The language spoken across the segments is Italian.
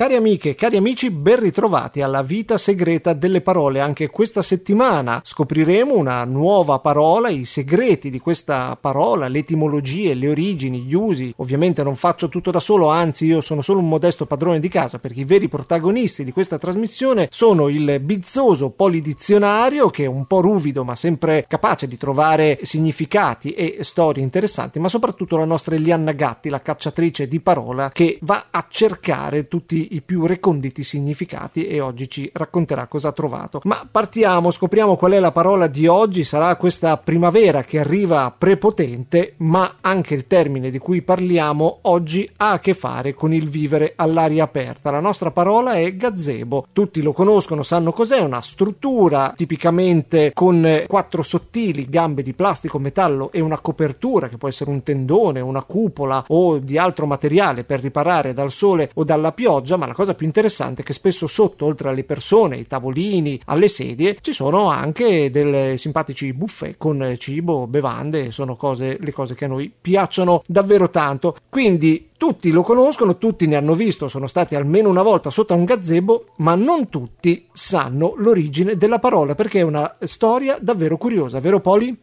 Cari amiche, cari amici, ben ritrovati alla vita segreta delle parole. Anche questa settimana scopriremo una nuova parola, i segreti di questa parola, le etimologie, le origini, gli usi. Ovviamente non faccio tutto da solo, anzi io sono solo un modesto padrone di casa perché i veri protagonisti di questa trasmissione sono il bizzoso polidizionario che è un po' ruvido ma sempre capace di trovare significati e storie interessanti, ma soprattutto la nostra Elianna Gatti, la cacciatrice di parola che va a cercare tutti i più reconditi significati e oggi ci racconterà cosa ha trovato. Ma partiamo, scopriamo qual è la parola di oggi, sarà questa primavera che arriva prepotente, ma anche il termine di cui parliamo oggi ha a che fare con il vivere all'aria aperta. La nostra parola è gazebo. Tutti lo conoscono, sanno cos'è, una struttura tipicamente con quattro sottili gambe di plastico, metallo e una copertura che può essere un tendone, una cupola o di altro materiale per riparare dal sole o dalla pioggia, ma la cosa più interessante è che spesso sotto, oltre alle persone, ai tavolini, alle sedie, ci sono anche dei simpatici buffet con cibo, bevande, sono cose, le cose che a noi piacciono davvero tanto. Quindi tutti lo conoscono, tutti ne hanno visto, sono stati almeno una volta sotto a un gazebo, ma non tutti sanno l'origine della parola perché è una storia davvero curiosa, vero Poli?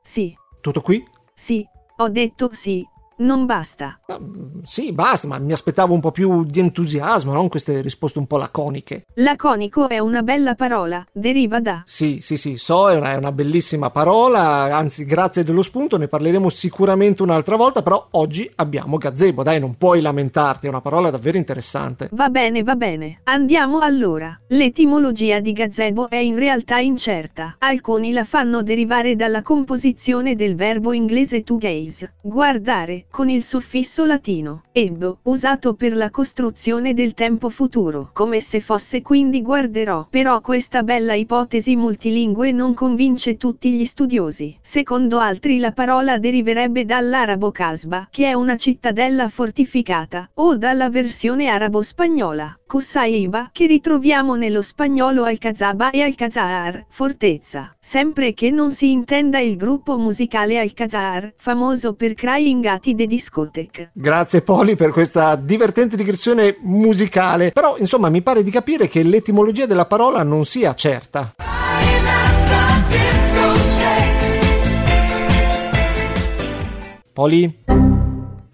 Sì. Tutto qui? Sì, ho detto sì. Non basta. Sì, basta, ma mi aspettavo un po' più di entusiasmo, non queste risposte un po' laconiche. Laconico è una bella parola, deriva da. Sì, sì, sì, so, è una, è una bellissima parola, anzi, grazie dello spunto, ne parleremo sicuramente un'altra volta, però oggi abbiamo gazebo, dai, non puoi lamentarti, è una parola davvero interessante. Va bene, va bene. Andiamo allora. L'etimologia di gazebo è in realtà incerta. Alcuni la fanno derivare dalla composizione del verbo inglese to gaze, guardare con il suffisso latino ebbo, usato per la costruzione del tempo futuro, come se fosse quindi guarderò. Però questa bella ipotesi multilingue non convince tutti gli studiosi. Secondo altri la parola deriverebbe dall'arabo casba, che è una cittadella fortificata, o dalla versione arabo-spagnola, Kusaiba, che ritroviamo nello spagnolo Alcazaba e Alcazar, fortezza. Sempre che non si intenda il gruppo musicale Alcazar, famoso per crying at the discotheque. Grazie Poli per questa divertente digressione musicale, però insomma mi pare di capire che l'etimologia della parola non sia certa. Poli?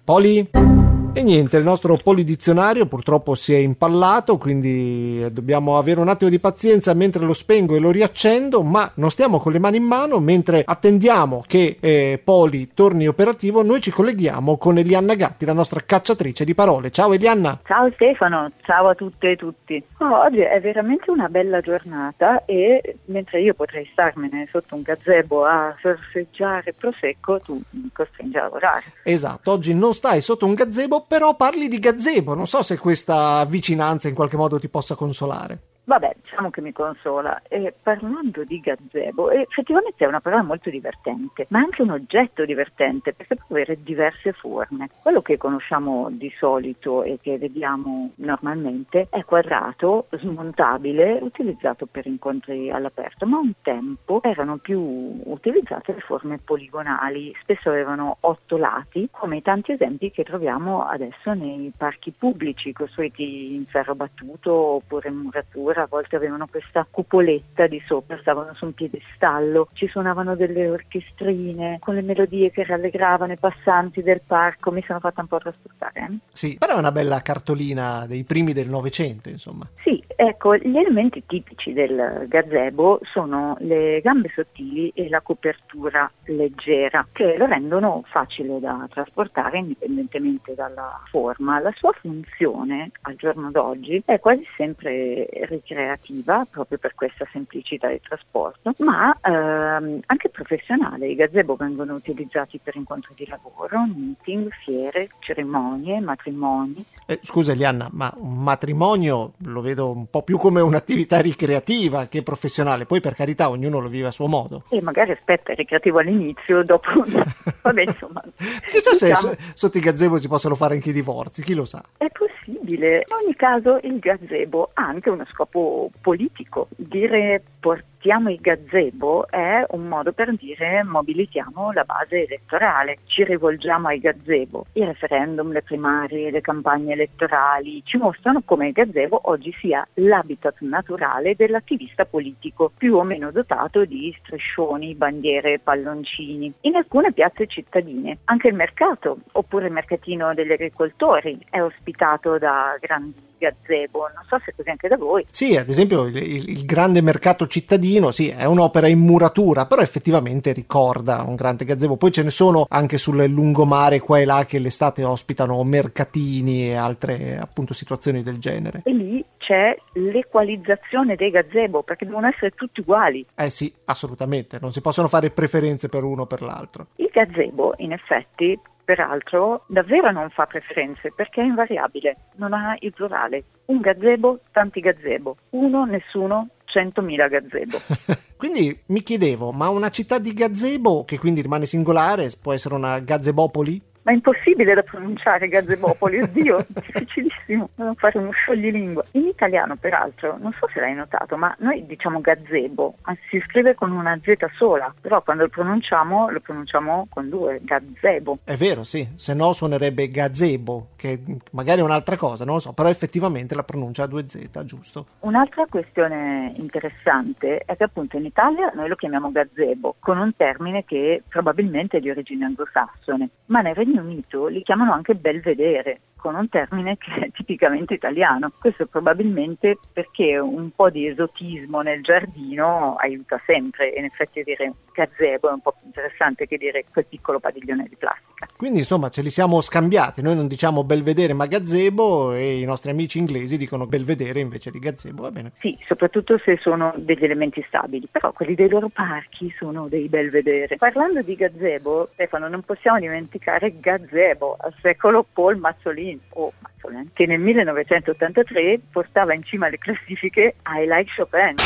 Poli? E niente, il nostro polidizionario purtroppo si è impallato, quindi dobbiamo avere un attimo di pazienza mentre lo spengo e lo riaccendo, ma non stiamo con le mani in mano, mentre attendiamo che eh, Poli torni operativo, noi ci colleghiamo con Elianna Gatti, la nostra cacciatrice di parole. Ciao Elianna! Ciao Stefano, ciao a tutte e tutti. Oh, oggi è veramente una bella giornata e mentre io potrei starmene sotto un gazebo a sorseggiare prosecco, tu mi costringi a lavorare. Esatto, oggi non stai sotto un gazebo però parli di gazebo, non so se questa vicinanza in qualche modo ti possa consolare. Vabbè, diciamo che mi consola. E parlando di gazebo, effettivamente è una parola molto divertente, ma anche un oggetto divertente perché può avere diverse forme. Quello che conosciamo di solito e che vediamo normalmente è quadrato, smontabile, utilizzato per incontri all'aperto, ma un tempo erano più utilizzate le forme poligonali, spesso avevano otto lati, come i tanti esempi che troviamo adesso nei parchi pubblici costruiti in ferro battuto oppure in muratura a volte avevano questa cupoletta di sopra, stavano su un piedestallo, ci suonavano delle orchestrine con le melodie che rallegravano i passanti del parco, mi sono fatta un po' trasportare. Eh? Sì, però è una bella cartolina dei primi del Novecento, insomma. Sì, ecco, gli elementi tipici del gazebo sono le gambe sottili e la copertura leggera, che lo rendono facile da trasportare indipendentemente dalla forma. La sua funzione al giorno d'oggi è quasi sempre ricreativa proprio per questa semplicità di trasporto, ma ehm, anche professionale. I gazebo vengono utilizzati per incontri di lavoro, meeting, fiere, cerimonie, matrimoni. Eh, scusa Elianna, ma un matrimonio lo vedo un po' più come un'attività ricreativa che professionale, poi per carità ognuno lo vive a suo modo. E magari aspetta, è ricreativo all'inizio, dopo... Vabbè, insomma... Chissà diciamo... se sotto i gazebo si possono fare anche i divorzi, chi lo sa. È possibile. In ogni caso il gazebo ha anche uno scopo politico, dire portare mobilitiamo i gazebo è un modo per dire mobilitiamo la base elettorale, ci rivolgiamo ai gazebo. I referendum, le primarie, le campagne elettorali ci mostrano come il gazebo oggi sia l'habitat naturale dell'attivista politico, più o meno dotato di striscioni, bandiere, palloncini. In alcune piazze cittadine, anche il mercato, oppure il mercatino degli agricoltori, è ospitato da grandi gazebo, non so se è così anche da voi. Sì, ad esempio il, il, grande mercato cittadino, sì, è un'opera in muratura, però effettivamente ricorda un grande gazebo. Poi ce ne sono anche sul lungomare qua e là che l'estate ospitano mercatini e altre appunto situazioni del genere. E lì c'è l'equalizzazione dei gazebo perché devono essere tutti uguali. Eh sì, assolutamente, non si possono fare preferenze per uno o per l'altro. Il gazebo, in effetti, peraltro davvero non fa preferenze perché è invariabile, non ha il plurale. Un gazebo, tanti gazebo. Uno, nessuno, 100.000 gazebo. quindi mi chiedevo, ma una città di gazebo, che quindi rimane singolare, può essere una gazebopoli? Ma è impossibile da pronunciare Gazebopoli, oddio, difficilissimo, devo fare uno scioglilingua. In italiano, peraltro, non so se l'hai notato, ma noi diciamo gazebo, si scrive con una Z sola, però quando lo pronunciamo, lo pronunciamo con due, gazebo. È vero, sì, se no suonerebbe gazebo, che magari è un'altra cosa, non lo so, però effettivamente la pronuncia a due Z, giusto? Un'altra questione interessante è che appunto in Italia noi lo chiamiamo gazebo, con un termine che probabilmente è di origine anglosassone, ma nel Regno Regno Unito li chiamano anche belvedere, con un termine che è tipicamente italiano. Questo probabilmente perché un po' di esotismo nel giardino aiuta sempre in effetti dire gazebo è un po' più interessante che dire quel piccolo padiglione di plastica. Quindi insomma ce li siamo scambiati, noi non diciamo belvedere ma gazebo e i nostri amici inglesi dicono belvedere invece di gazebo, va bene? Sì, soprattutto se sono degli elementi stabili, però quelli dei loro parchi sono dei belvedere. Parlando di gazebo, Stefano, non possiamo dimenticare gazebo al secolo Paul Mazzolin o Mazzolin, che nel 1983 portava in cima alle classifiche I Like Chopin.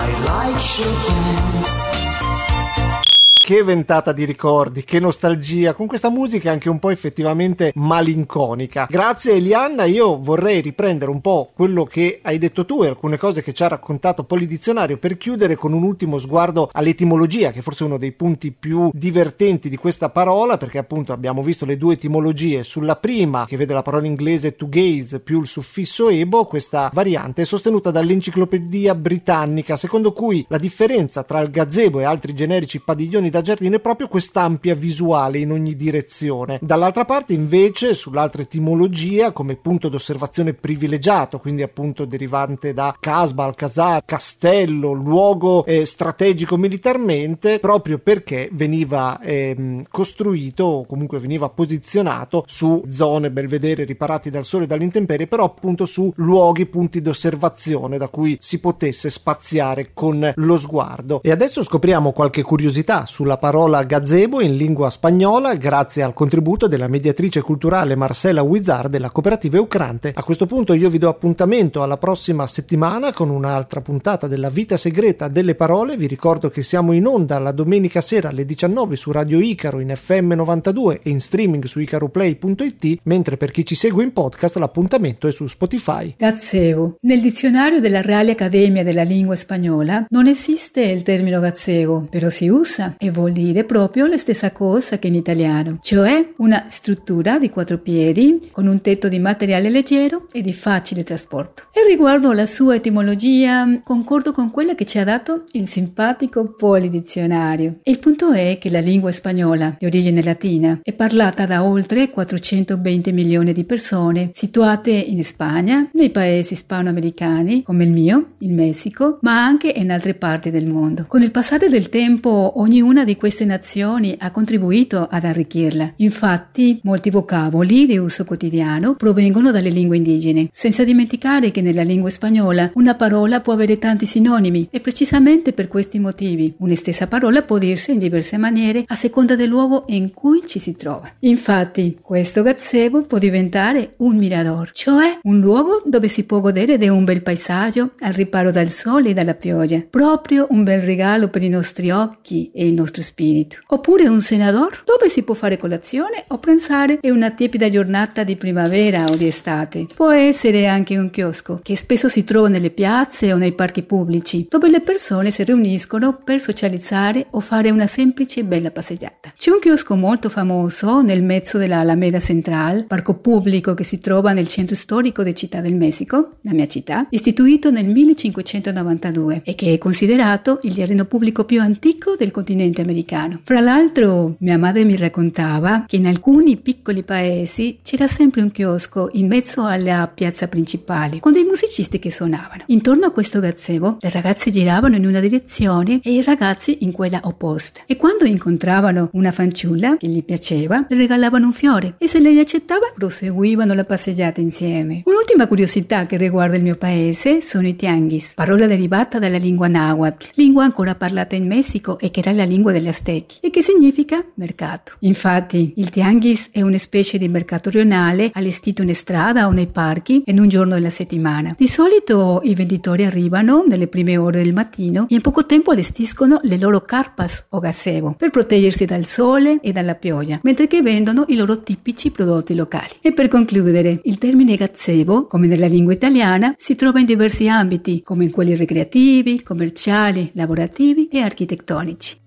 I like Chopin che ventata di ricordi, che nostalgia, con questa musica anche un po' effettivamente malinconica. Grazie Elianna, io vorrei riprendere un po' quello che hai detto tu e alcune cose che ci ha raccontato Poli Dizionario per chiudere con un ultimo sguardo all'etimologia, che forse è uno dei punti più divertenti di questa parola, perché appunto abbiamo visto le due etimologie. Sulla prima, che vede la parola inglese to gaze più il suffisso ebo, questa variante è sostenuta dall'enciclopedia britannica, secondo cui la differenza tra il gazebo e altri generici padiglioni da da giardino è proprio quest'ampia visuale in ogni direzione. Dall'altra parte invece sull'altra etimologia come punto d'osservazione privilegiato, quindi appunto derivante da casba, alcazar, castello, luogo eh, strategico militarmente, proprio perché veniva eh, costruito o comunque veniva posizionato su zone belvedere riparati dal sole e dall'intemperie, però appunto su luoghi, punti d'osservazione da cui si potesse spaziare con lo sguardo. E adesso scopriamo qualche curiosità sulla sulla parola gazebo in lingua spagnola grazie al contributo della mediatrice culturale Marcela Wizard della cooperativa Eucrante. A questo punto io vi do appuntamento alla prossima settimana con un'altra puntata della vita segreta delle parole. Vi ricordo che siamo in onda la domenica sera alle 19 su Radio Icaro in FM 92 e in streaming su icaroplay.it, mentre per chi ci segue in podcast l'appuntamento è su Spotify. Gazebo. Nel dizionario della Reale Accademia della Lingua Spagnola non esiste il termine gazebo, però si usa e vuol dire proprio la stessa cosa che in italiano, cioè una struttura di quattro piedi con un tetto di materiale leggero e di facile trasporto. E riguardo alla sua etimologia, concordo con quella che ci ha dato il simpatico polidizionario. Il punto è che la lingua spagnola, di origine latina, è parlata da oltre 420 milioni di persone situate in Spagna, nei paesi ispanoamericani come il mio, il Messico, ma anche in altre parti del mondo. Con il passare del tempo, ognuna di queste nazioni ha contribuito ad arricchirla. Infatti, molti vocaboli di uso quotidiano provengono dalle lingue indigene, senza dimenticare che nella lingua spagnola una parola può avere tanti sinonimi e precisamente per questi motivi una stessa parola può dirsi in diverse maniere a seconda del luogo in cui ci si trova. Infatti, questo gazebo può diventare un mirador, cioè un luogo dove si può godere di un bel paesaggio al riparo dal sole e dalla pioggia, proprio un bel regalo per i nostri occhi e il nostro nostro spirito. Oppure un senador dove si può fare colazione o pranzare in una tiepida giornata di primavera o di estate. Può essere anche un chiosco che spesso si trova nelle piazze o nei parchi pubblici dove le persone si riuniscono per socializzare o fare una semplice e bella passeggiata. C'è un chiosco molto famoso nel mezzo della Alameda Central, parco pubblico che si trova nel centro storico di Città del Messico, la mia città, istituito nel 1592 e che è considerato il giardino pubblico più antico del continente americano. Fra l'altro, mia madre mi raccontava che in alcuni piccoli paesi c'era sempre un chiosco in mezzo alla piazza principale con dei musicisti che suonavano. Intorno a questo gazebo le ragazze giravano in una direzione e i ragazzi in quella opposta e quando incontravano una fanciulla che gli piaceva le regalavano un fiore e se lei accettava proseguivano la passeggiata insieme. Un'ultima curiosità che riguarda il mio paese sono i tianguis, parola derivata dalla lingua nahuatl, lingua ancora parlata in Messico e che era la lingua degli Aztechi e che significa mercato. Infatti il tianguis è una specie di mercato rionale allestito in strada o nei parchi in un giorno della settimana. Di solito i venditori arrivano nelle prime ore del mattino e in poco tempo allestiscono le loro carpas o gazebo per proteggersi dal sole e dalla pioggia, mentre che vendono i loro tipici prodotti locali. E per concludere, il termine gazebo, come nella lingua italiana, si trova in diversi ambiti, come in quelli ricreativi, commerciali, lavorativi e architettonici.